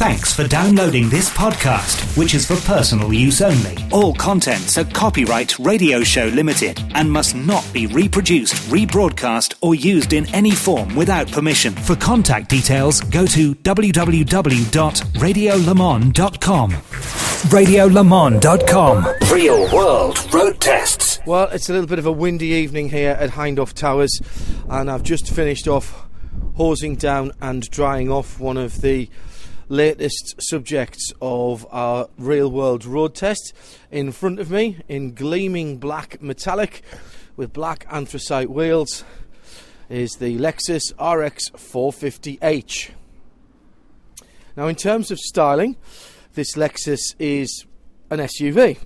Thanks for downloading this podcast, which is for personal use only. All contents are copyright Radio Show Limited and must not be reproduced, rebroadcast, or used in any form without permission. For contact details, go to www.radiolemans.com. Radiolemans.com. Real world road tests. Well, it's a little bit of a windy evening here at Hindhaugh Towers, and I've just finished off hosing down and drying off one of the latest subjects of our real world road test. In front of me, in gleaming black metallic with black anthracite wheels, is the Lexus RX 450h. Now, in terms of styling, this Lexus is an SUV.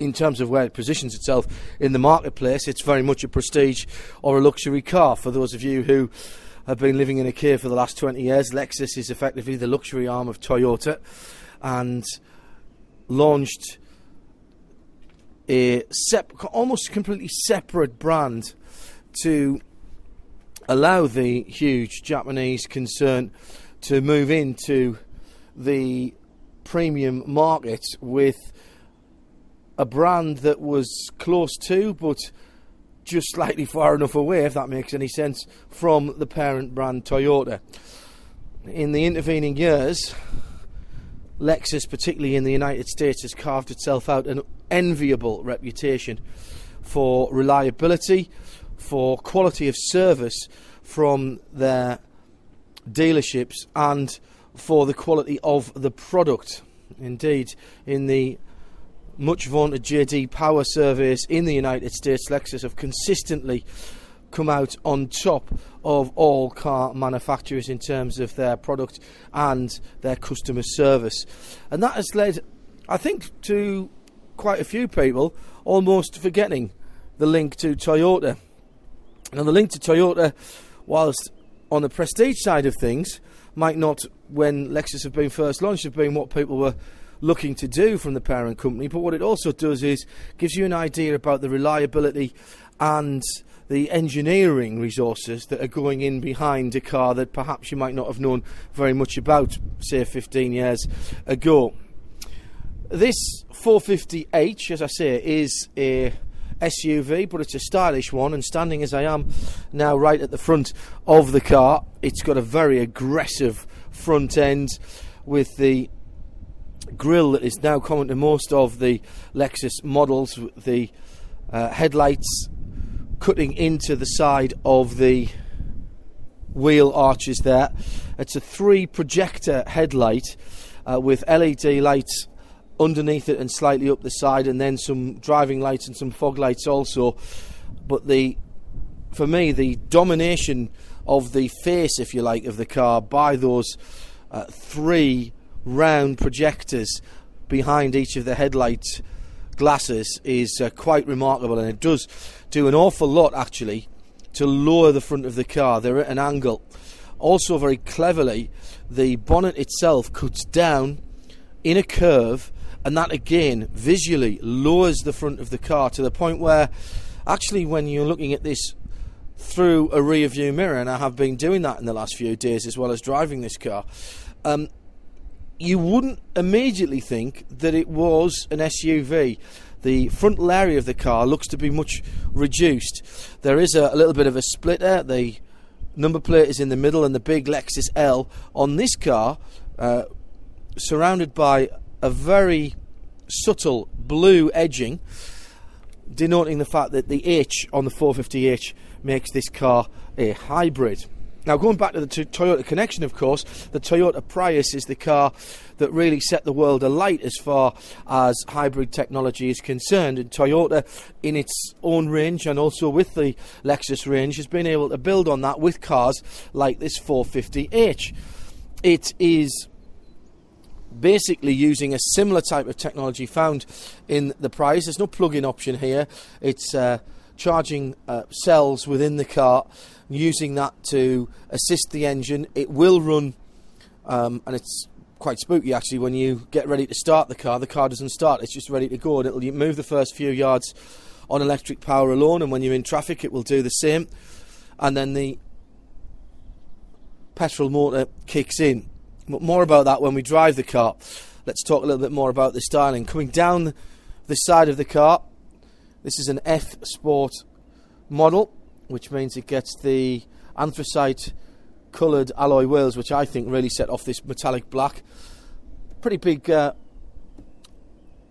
In terms of where it positions itself in the marketplace, it's very much a prestige or a luxury car. For those of you who have been living in a Kia for the last 20 years. Lexus is effectively the luxury arm of Toyota and launched a sep- almost completely separate brand to allow the huge Japanese concern to move into the premium market with a brand that was close to but just slightly far enough away, if that makes any sense, from the parent brand Toyota. In the intervening years, Lexus, particularly in the United States, has carved itself out an enviable reputation for reliability, for quality of service from their dealerships, and for the quality of the product. Indeed, in the much vaunted JD Power surveys in the United States, Lexus have consistently come out on top of all car manufacturers in terms of their product and their customer service. And that has led, I think, to quite a few people almost forgetting the link to Toyota. Now, the link to Toyota, whilst on the prestige side of things, might not, when Lexus have been first launched, have been what people were looking to do from the parent company. But what it also does is gives you an idea about the reliability and the engineering resources that are going in behind a car that perhaps you might not have known very much about, say, 15 years ago. This 450h, as I say, is a SUV, but it's a stylish one. And standing as I am now, right at the front of the car, it's got a very aggressive front end with the grille that is now common to most of the Lexus models, the uh, headlights cutting into the side of the wheel arches there. It's a three projector headlight uh, with LED lights underneath it and slightly up the side, and then some driving lights and some fog lights also. But the, for me, the domination of the face, if you like, of the car by those uh, three round projectors behind each of the headlight glasses is uh, quite remarkable, and it does do an awful lot actually to lower the front of the car. They're at an angle. Also, very cleverly, the bonnet itself cuts down in a curve, and that again visually lowers the front of the car to the point where, actually, when you're looking at this through a rear view mirror, and I have been doing that in the last few days as well as driving this car. Um, you wouldn't immediately think that it was an SUV. The frontal area of the car looks to be much reduced. There is a, a, little bit of a splitter. The number plate is in the middle, and the big Lexus L on this car, uh, surrounded by a very subtle blue edging, denoting the fact that the H on the 450h makes this car a hybrid. Now, going back to the Toyota connection, of course, the Toyota Prius is the car that really set the world alight as far as hybrid technology is concerned. And Toyota, in its own range and also with the Lexus range, has been able to build on that with cars like this 450h. It is basically using a similar type of technology found in the Prius. There's no plug-in option here. It's uh, charging uh, cells within the car using that to assist the engine. It will run, um, and it's quite spooky actually when you get ready to start the car. The car doesn't start; it's just ready to go, and it'll move the first few yards on electric power alone. And when you're in traffic, it will do the same. And then the petrol motor kicks in. But more about that when we drive the car. Let's talk a little bit more about the styling. Coming down the side of the car, this is an F Sport model, which means it gets the anthracite coloured alloy wheels, which I think really set off this metallic black. Pretty big, uh,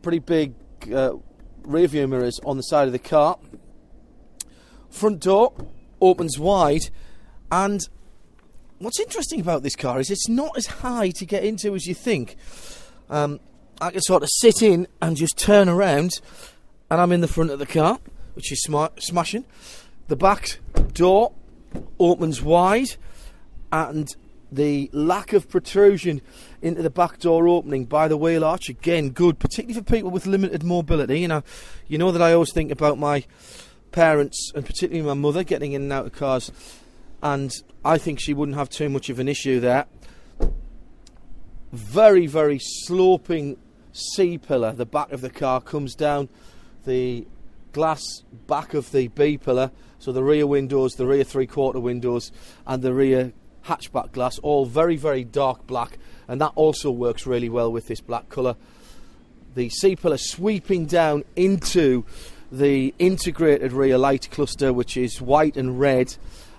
pretty big uh, rear view mirrors on the side of the car. Front door opens wide, and what's interesting about this car is it's not as high to get into as you think. Um, I can sort of sit in and just turn around, and I'm in the front of the car, which is smart, smashing. The back door opens wide, and the lack of protrusion into the back door opening by the wheel arch again good, particularly for people with limited mobility. You know, you know that I always think about my parents and particularly my mother getting in and out of cars, and I think she wouldn't have too much of an issue there. Very, very sloping C pillar. The back of the car comes down the glass back of the B pillar, so the rear windows, the rear three quarter windows, and the rear hatchback glass, all very, very dark black, and that also works really well with this black colour. The C pillar sweeping down into the integrated rear light cluster, which is white and red,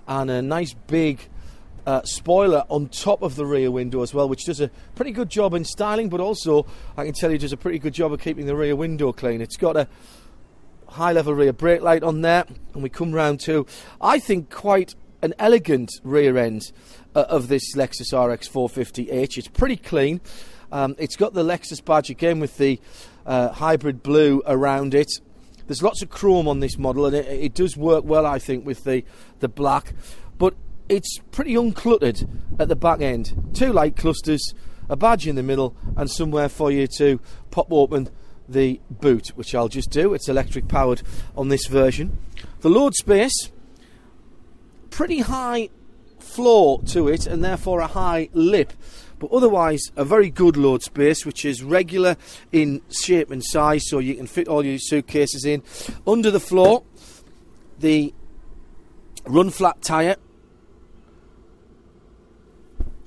and a nice big uh, spoiler on top of the rear window as well, which does a pretty good job in styling, but also I can tell you does a pretty good job of keeping the rear window clean. It's got a high level rear brake light on there, and we come round to, I think, quite an elegant rear end uh, of this Lexus RX 450h. It's pretty clean. Um, it's got the Lexus badge again with the uh, hybrid blue around it. There's lots of chrome on this model, and it, it, does work well, I think, with the the black. But it's pretty uncluttered at the back end. Two light clusters, a badge in the middle, and somewhere for you to pop open the boot, which I'll just do. It's electric powered on this version. The load space pretty high floor to it and therefore a high lip. But otherwise, a very good load space, which is regular in shape and size, so you can fit all your suitcases in. Under the floor, the run flat tyre,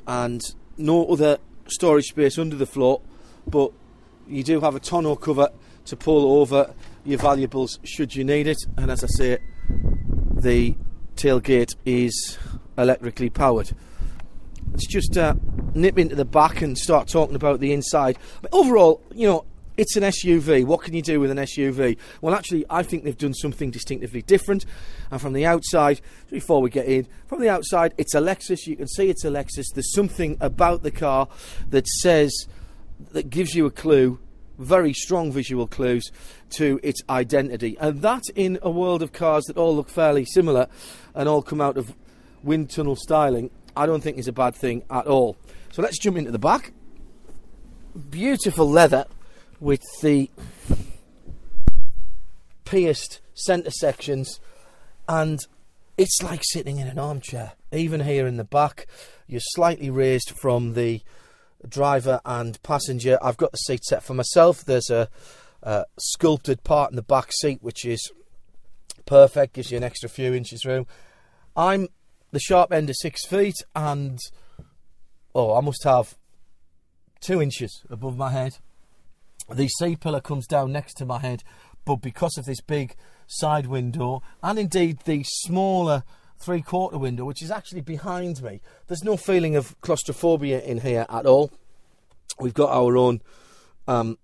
and no other storage space under the floor, but you do have a tonneau cover to pull over your valuables should you need it. And as I say, the tailgate is electrically powered. Let's just uh, nip into the back and start talking about the inside. But overall, you know, it's an SUV. What can you do with an SUV? Well, actually, I think they've done something distinctively different. And from the outside, before we get in, from the outside, it's a Lexus. You can see it's a Lexus. There's something about the car that says, that gives you a clue very strong visual clues to its identity. And that, in a world of cars that all look fairly similar and all come out of wind tunnel styling, I don't think is a bad thing at all. So let's jump into the back. Beautiful leather with the pierced centre sections, and it's like sitting in an armchair. Even here in the back, you're slightly raised from the driver and passenger. I've got the seat set for myself. There's a, a sculpted part in the back seat which is perfect, gives you an extra few inches room. I'm the sharp end of six feet and oh, I must have two inches above my head. The C pillar comes down next to my head, but because of this big side window and indeed the smaller three quarter window, which is actually behind me. There's no feeling of claustrophobia in here at all. We've got our own um,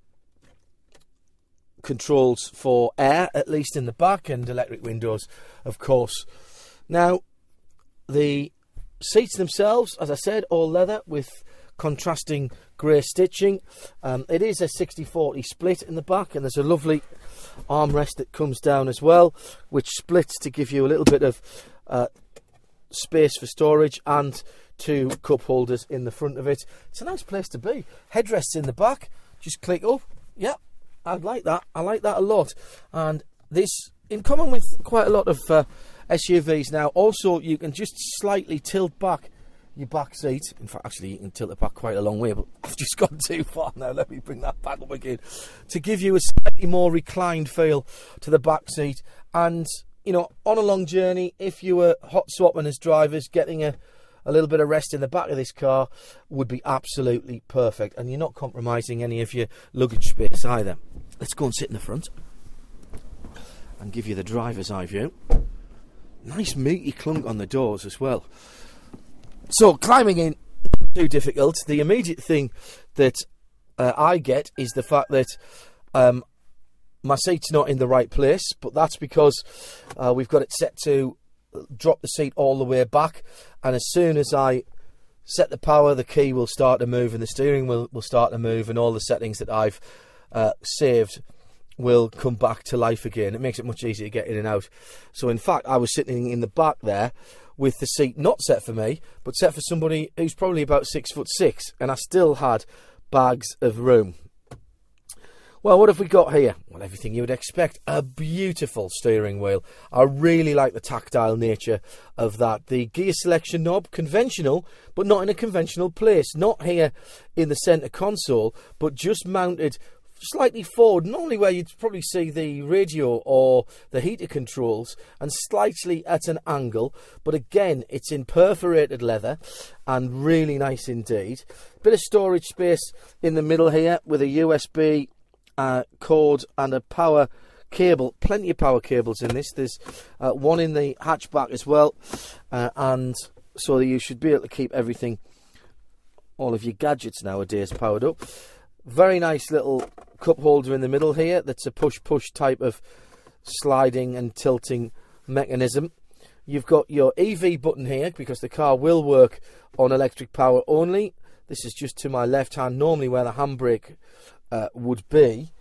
controls for air, at least in the back, and electric windows, of course. Now, the seats themselves, as I said, all leather with contrasting grey stitching. Um, it is a 60 40 split in the back, and there's a lovely armrest that comes down as well, which splits to give you a little bit of uh, space for storage and two cup holders in the front of it. It's a nice place to be. Headrests in the back, just click up. Yep, I like that. I like that a lot. And this, in common with quite a lot of uh, SUVs now, also you can just slightly tilt back your back seat. In fact, actually, you can tilt it back quite a long way, but I've just gone too far now. Let me bring that back up again to give you a slightly more reclined feel to the back seat. And you know, on a long journey, if you were hot swapping as drivers, getting a, a little bit of rest in the back of this car would be absolutely perfect. And you're not compromising any of your luggage space either. Let's go and sit in the front and give you the driver's eye view. Nice meaty clunk on the doors as well. So climbing in, too difficult. The immediate thing that uh, I get is the fact that um, my seat's not in the right place, but that's because uh, we've got it set to drop the seat all the way back, and as soon as I set the power, the key will start to move, and the steering will will start to move, and all the settings that I've uh, saved will come back to life again. It makes it much easier to get in and out. So, in fact, I was sitting in the back there with the seat not set for me, but set for somebody who's probably about six foot six, and I still had bags of room. Well, what have we got here? Well, everything you would expect. A beautiful steering wheel. I really like the tactile nature of that. The gear selection knob, conventional, but not in a conventional place. Not here in the centre console, but just mounted slightly forward, normally where you'd probably see the radio or the heater controls, and slightly at an angle, but again, it's in perforated leather and really nice indeed. Bit of storage space in the middle here with a USB uh, cord and a power cable. Plenty of power cables in this. There's uh, one in the hatchback as well, uh, and so you should be able to keep everything, all of your gadgets nowadays, powered up. Very nice little cup holder in the middle here. That's a push-push type of sliding and tilting mechanism. You've got your EV button here because the car will work on electric power only. This is just to my left hand, normally where the handbrake uh, would be.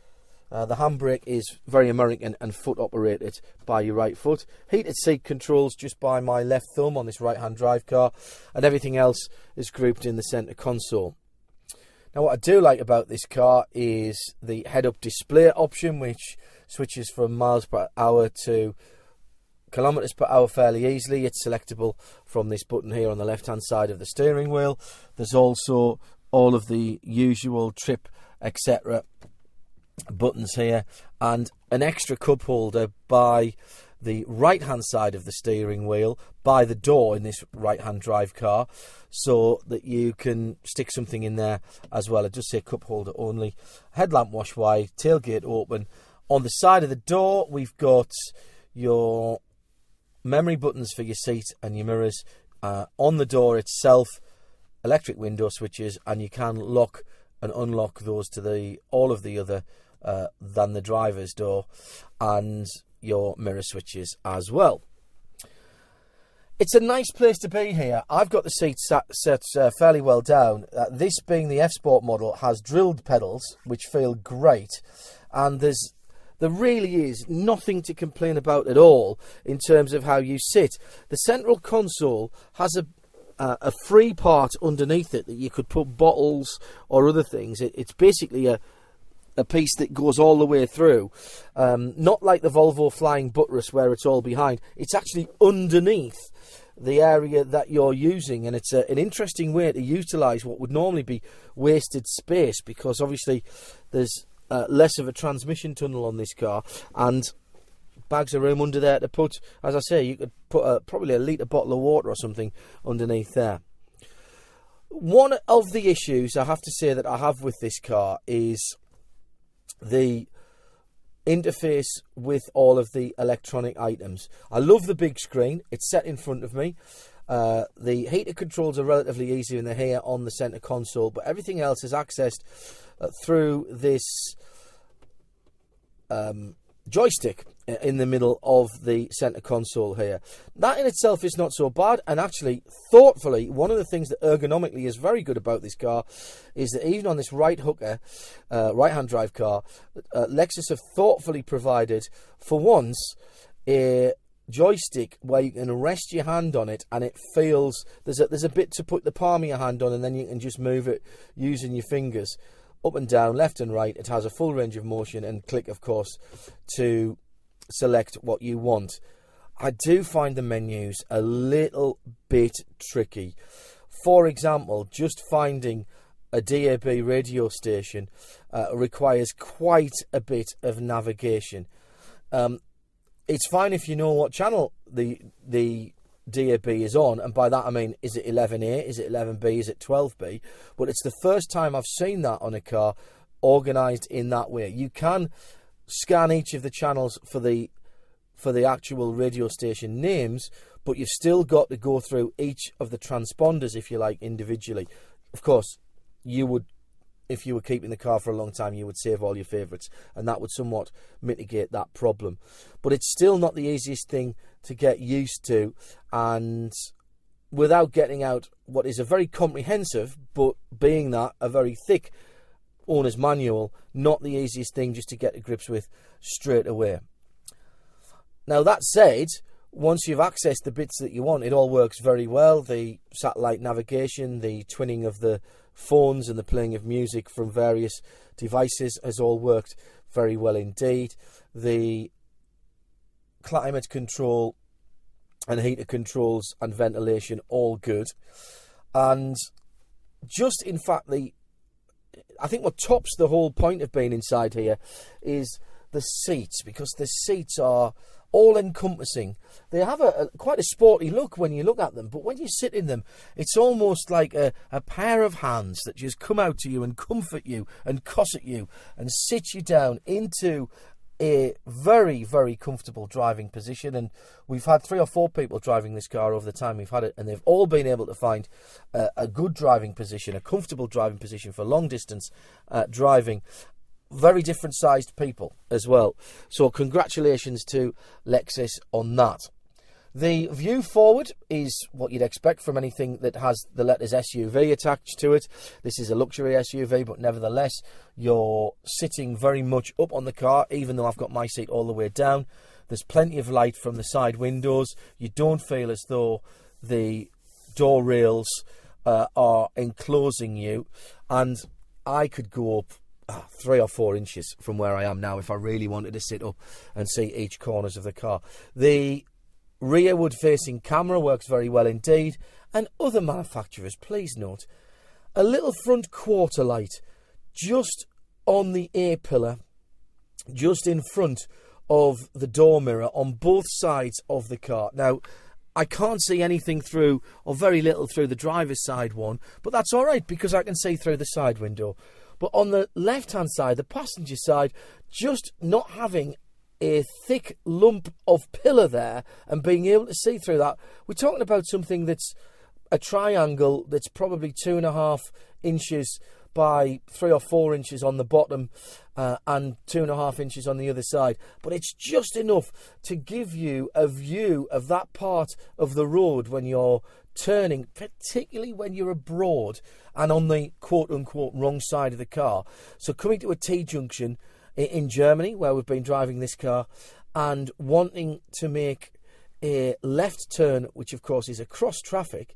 Uh, the handbrake is very American and foot operated by your right foot. Heated seat controls just by my left thumb on this right hand drive car, and everything else is grouped in the centre console. Now, what I do like about this car is the head up display option, which switches from miles per hour to kilometres per hour fairly easily. It's selectable from this button here on the left hand side of the steering wheel. There's also all of the usual trip etc. Buttons here and an extra cup holder by the right hand side of the steering wheel by the door in this right hand drive car so that you can stick something in there as well. It just say cup holder only. Headlamp wash wide, tailgate open. On the side of the door, we've got your memory buttons for your seat and your mirrors. Uh, on the door itself, electric window switches, and you can lock and unlock those to the all of the other uh, than the driver's door and your mirror switches as well. It's a nice place to be here. I've got the seat set, set uh, fairly well down. Uh, this being the F Sport model has drilled pedals which feel great, and there's there really is nothing to complain about at all in terms of how you sit. The central console has a uh, a free part underneath it that you could put bottles or other things. It, it's basically a a piece that goes all the way through, um, not like the Volvo Flying Buttress where it's all behind. It's actually underneath the area that you're using, and it's a, an interesting way to utilise what would normally be wasted space because obviously there's uh, less of a transmission tunnel on this car, and bags of room under there to put, as I say, you could put a, probably a litre bottle of water or something underneath there. One of the issues I have to say that I have with this car is the interface with all of the electronic items. I love the big screen, it's set in front of me. Uh, the heater controls are relatively easy and they're here on the center console, but everything else is accessed uh, through this um, joystick in the middle of the center console here. That in itself is not so bad, and actually, thoughtfully, one of the things that ergonomically is very good about this car is that even on this right hooker, uh, right hand drive car, uh, Lexus have thoughtfully provided, for once, a joystick where you can rest your hand on it and it feels there's a there's a bit to put the palm of your hand on and then you can just move it using your fingers up and down, left and right. It has a full range of motion and click, of course, to select what you want. I do find the menus a little bit tricky. For example, just finding a DAB radio station uh, requires quite a bit of navigation. Um, it's fine if you know what channel the the DAB is on, and by that I mean is it 11A, is it 11B, is it 12B? But it's the first time I've seen that on a car organised in that way. You can scan each of the channels for the for the actual radio station names, but you've still got to go through each of the transponders, if you like, individually. Of course, you would, if you were keeping the car for a long time, you would save all your favourites, and that would somewhat mitigate that problem. But it's still not the easiest thing to get used to, and without getting out what is a very comprehensive, but being that a very thick owner's manual, not the easiest thing just to get to grips with straight away. Now, that said, once you've accessed the bits that you want, it all works very well. The satellite navigation, the twinning of the phones, and the playing of music from various devices has all worked very well indeed. The climate control and heater controls and ventilation all good. And just in fact, the I think what tops the whole point of being inside here is the seats because the seats are all encompassing. They have a, a, quite a sporty look when you look at them, but when you sit in them, it's almost like a, a pair of hands that just come out to you and comfort you and cosset you and sit you down into a very, very comfortable driving position. And we've had three or four people driving this car over the time we've had it, and they've all been able to find a, good driving position, a comfortable driving position for long distance uh, driving very different sized people as well. So, congratulations to Lexus on that. The view forward is what you'd expect from anything that has the letters SUV attached to it. This is a luxury SUV, but nevertheless, you're sitting very much up on the car, even though I've got my seat all the way down. There's plenty of light from the side windows. You don't feel as though the door rails uh, are enclosing you. And I could go up Ah, three or four inches from where I am now if I really wanted to sit up and see each corners of the car. The rearward facing camera works very well indeed, and other manufacturers, please note, a little front quarter light just on the A pillar, just in front of the door mirror on both sides of the car. Now, I can't see anything through, or very little through the driver's side one, but that's all right because I can see through the side window. But on the left hand side, the passenger side, just not having a thick lump of pillar there and being able to see through that, we're talking about something that's a triangle that's probably two and a half inches by three or four inches on the bottom uh, and two and a half inches on the other side. But it's just enough to give you a view of that part of the road when you're turning, particularly when you're abroad and on the quote unquote wrong side of the car. So coming to a T junction in Germany, where we've been driving this car, and wanting to make a left turn, which of course is across traffic,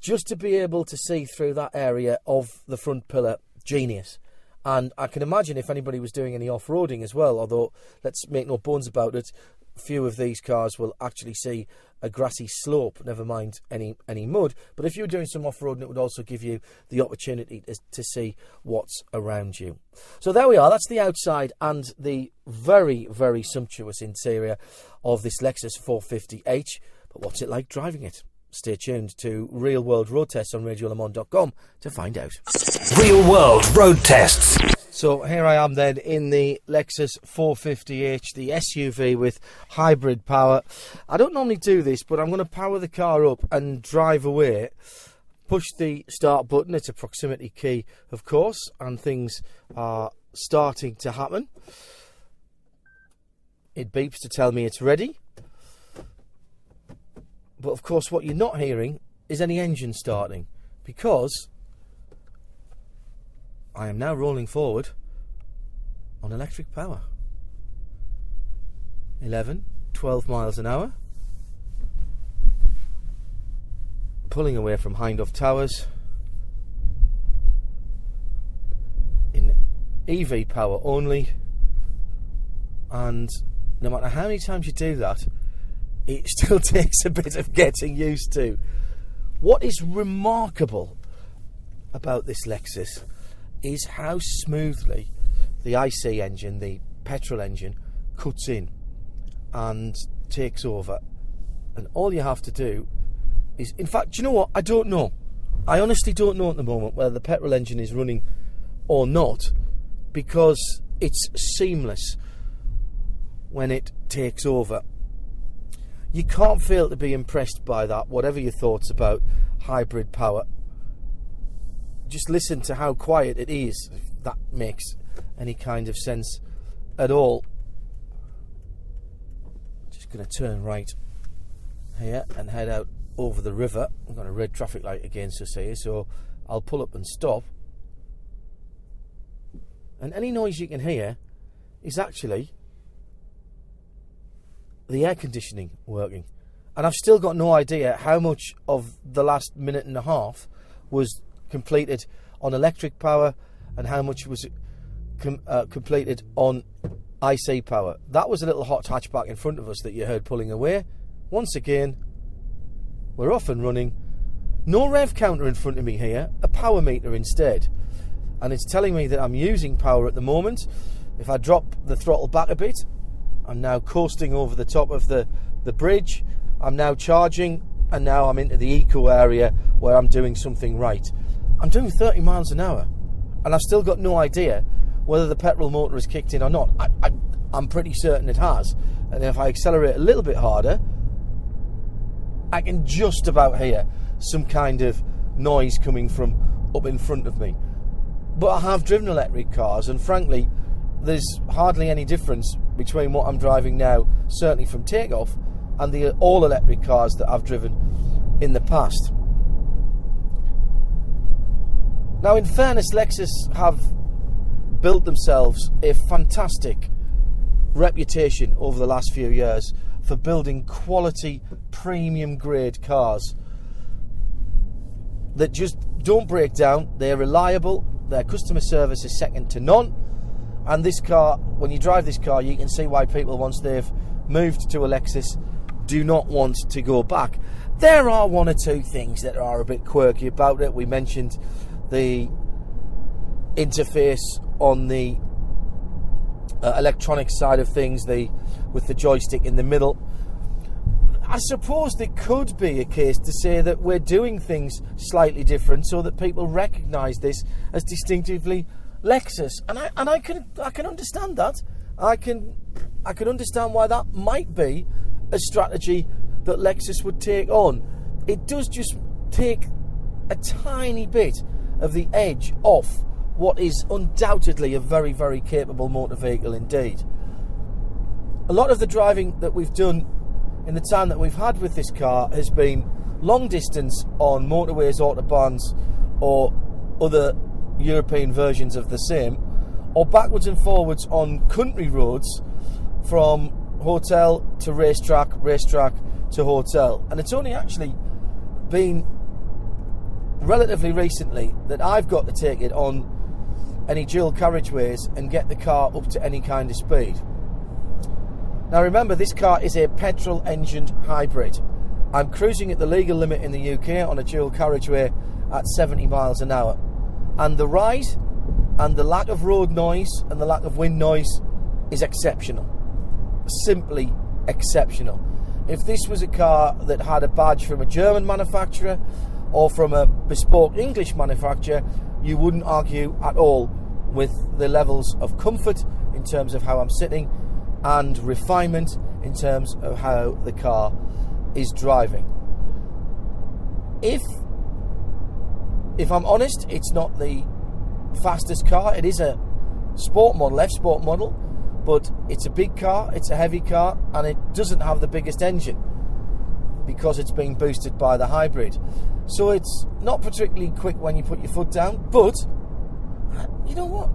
just to be able to see through that area of the front pillar, genius. And I can imagine if anybody was doing any off roading as well, although let's make no bones about it, few of these cars will actually see a grassy slope, never mind any any mud. But if you were doing some off roading, it would also give you the opportunity to, to see what's around you. So there we are. That's the outside and the very very sumptuous interior of this Lexus 450h. But what's it like driving it? Stay tuned to Real World Road Tests on RadioLeMans.com to find out. Real World Road Tests. So here I am then in the Lexus 450h, the SUV with hybrid power. I don't normally do this, but I'm going to power the car up and drive away. Push the start button, it's a proximity key, of course, and things are starting to happen. It beeps to tell me it's ready. But of course, what you're not hearing is any engine starting because I am now rolling forward on electric power. 11, 12 miles an hour. Pulling away from Hindhaugh Towers in EV power only. And no matter how many times you do that, it still takes a bit of getting used to. What is remarkable about this Lexus is how smoothly the IC engine, the petrol engine, cuts in and takes over and all you have to do is, in fact, do you know what? I don't know. I honestly don't know at the moment whether the petrol engine is running or not because it's seamless when it takes over. You can't fail to be impressed by that, whatever your thoughts about hybrid power. Just listen to how quiet it is, if that makes any kind of sense at all. Just going to turn right here and head out over the river. I've got a red traffic light against us here, so I'll pull up and stop. And any noise you can hear is actually the air conditioning working. And I've still got no idea how much of the last minute and a half was completed on electric power and how much was com- uh, completed on IC power. That was a little hot hatchback in front of us that you heard pulling away. Once again, we're off and running. No rev counter in front of me here, a power meter instead. And it's telling me that I'm using power at the moment. If I drop the throttle back a bit, I'm now coasting over the top of the, the bridge. I'm now charging, and now I'm into the eco area where I'm doing something right. I'm doing 30 miles an hour, and I've still got no idea whether the petrol motor has kicked in or not. I, I, I'm pretty certain it has. And if I accelerate a little bit harder, I can just about hear some kind of noise coming from up in front of me. But I have driven electric cars, and frankly, there's hardly any difference between what I'm driving now, certainly from takeoff, and the all electric cars that I've driven in the past. Now, in fairness, Lexus have built themselves a fantastic reputation over the last few years for building quality premium grade cars that just don't break down. They're reliable. Their customer service is second to none. And this car, when you drive this car, you can see why people, once they've moved to a Lexus, do not want to go back. There are one or two things that are a bit quirky about it. We mentioned the interface on the uh, electronic side of things, the with the joystick in the middle. I suppose there could be a case to say that we're doing things slightly different so that people recognise this as distinctively Lexus, and I and I can I can understand that. I can I can understand why that might be a strategy that Lexus would take on. It does just take a tiny bit of the edge off what is undoubtedly a very, very capable motor vehicle indeed. A lot of the driving that we've done in the time that we've had with this car has been long distance on motorways, autobahns, or other European versions of the same, or backwards and forwards on country roads from hotel to racetrack, racetrack to hotel. And it's only actually been relatively recently that I've got to take it on any dual carriageways and get the car up to any kind of speed. Now remember, this car is a petrol engined hybrid. I'm cruising at the legal limit in the UK on a dual carriageway at 70 miles an hour. And the ride and the lack of road noise and the lack of wind noise is exceptional. Simply exceptional. If this was a car that had a badge from a German manufacturer or from a bespoke English manufacturer, you wouldn't argue at all with the levels of comfort in terms of how I'm sitting and refinement in terms of how the car is driving. If if I'm honest, it's not the fastest car. It is a sport model, F Sport model, but it's a big car, it's a heavy car, and it doesn't have the biggest engine because it's being boosted by the hybrid. So it's not particularly quick when you put your foot down, but you know what?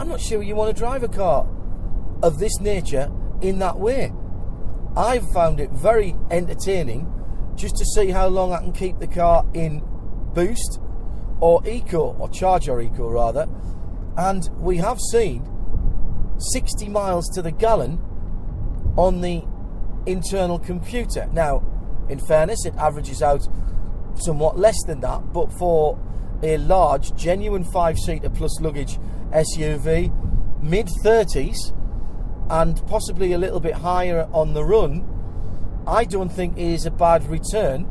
I'm not sure you want to drive a car of this nature in that way. I've found it very entertaining just to see how long I can keep the car in boost or eco or charge or eco rather. And we have seen 60 miles to the gallon on the internal computer. Now, in fairness, it averages out somewhat less than that, but for a large, genuine five seater plus luggage SUV, mid 30s, and possibly a little bit higher on the run, I don't think is a bad return.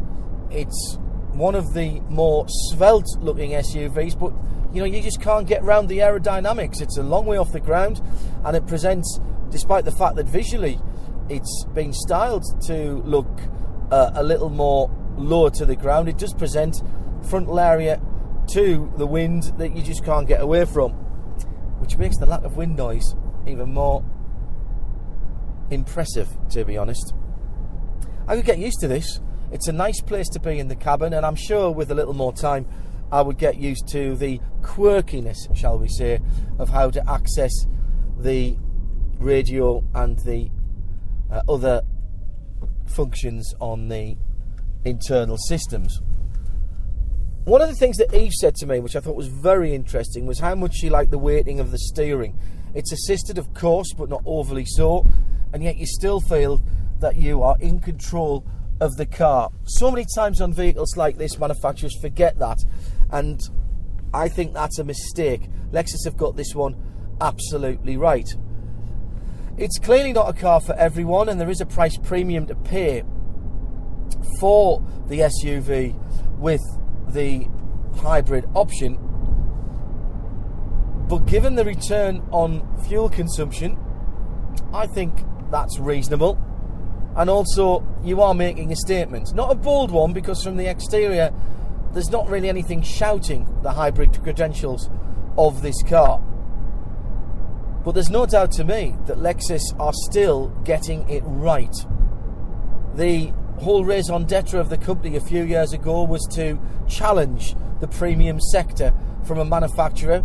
It's one of the more svelte looking SUVs, but you know, you just can't get around the aerodynamics. It's a long way off the ground, and it presents, despite the fact that visually it's been styled to look uh, a little more lower to the ground, it does present frontal area to the wind that you just can't get away from, which makes the lack of wind noise even more impressive, to be honest. I could get used to this. It's a nice place to be in the cabin, and I'm sure with a little more time, I would get used to the quirkiness, shall we say, of how to access the radio and the uh, other functions on the internal systems. One of the things that Eve said to me, which I thought was very interesting, was how much she liked the weighting of the steering. It's assisted, of course, but not overly so, and yet you still feel that you are in control of the car. So many times on vehicles like this, manufacturers forget that, and I think that's a mistake. Lexus have got this one absolutely right. It's clearly not a car for everyone, and there is a price premium to pay for the SUV with the hybrid option. But given the return on fuel consumption, I think that's reasonable. And also, you are making a statement. Not a bold one, because from the exterior, there's not really anything shouting the hybrid credentials of this car. But there's no doubt to me that Lexus are still getting it right. The whole raison d'etre of the company a few years ago was to challenge the premium sector from a manufacturer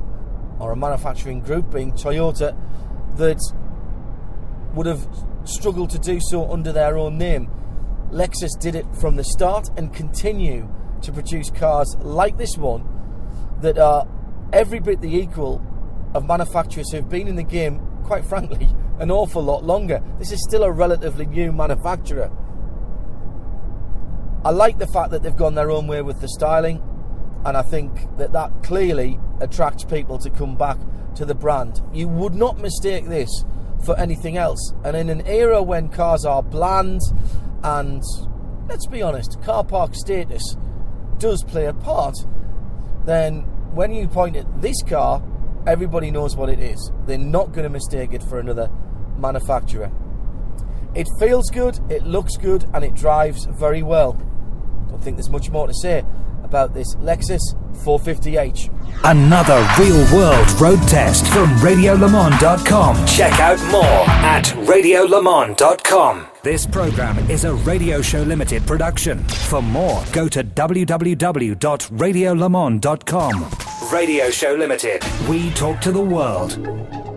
or a manufacturing group, being Toyota, that would have struggled to do so under their own name. Lexus did it from the start and continue to produce cars like this one that are every bit the equal of manufacturers who've been in the game, quite frankly, an awful lot longer. This is still a relatively new manufacturer. I like the fact that they've gone their own way with the styling, and I think that that clearly attracts people to come back to the brand. You would not mistake this for anything else. And in an era when cars are bland and, let's be honest, car park status does play a part, then when you point at this car, everybody knows what it is. They're not going to mistake it for another manufacturer. It feels good, it looks good, and it drives very well. Don't think there's much more to say about this Lexus 450h. Another real world road test from radiolemans.com. Check out more at radiolemans.com. This program is a Radio Show Limited production. For more, go to www.radiolemans.com. Radio Show Limited. We talk to the world.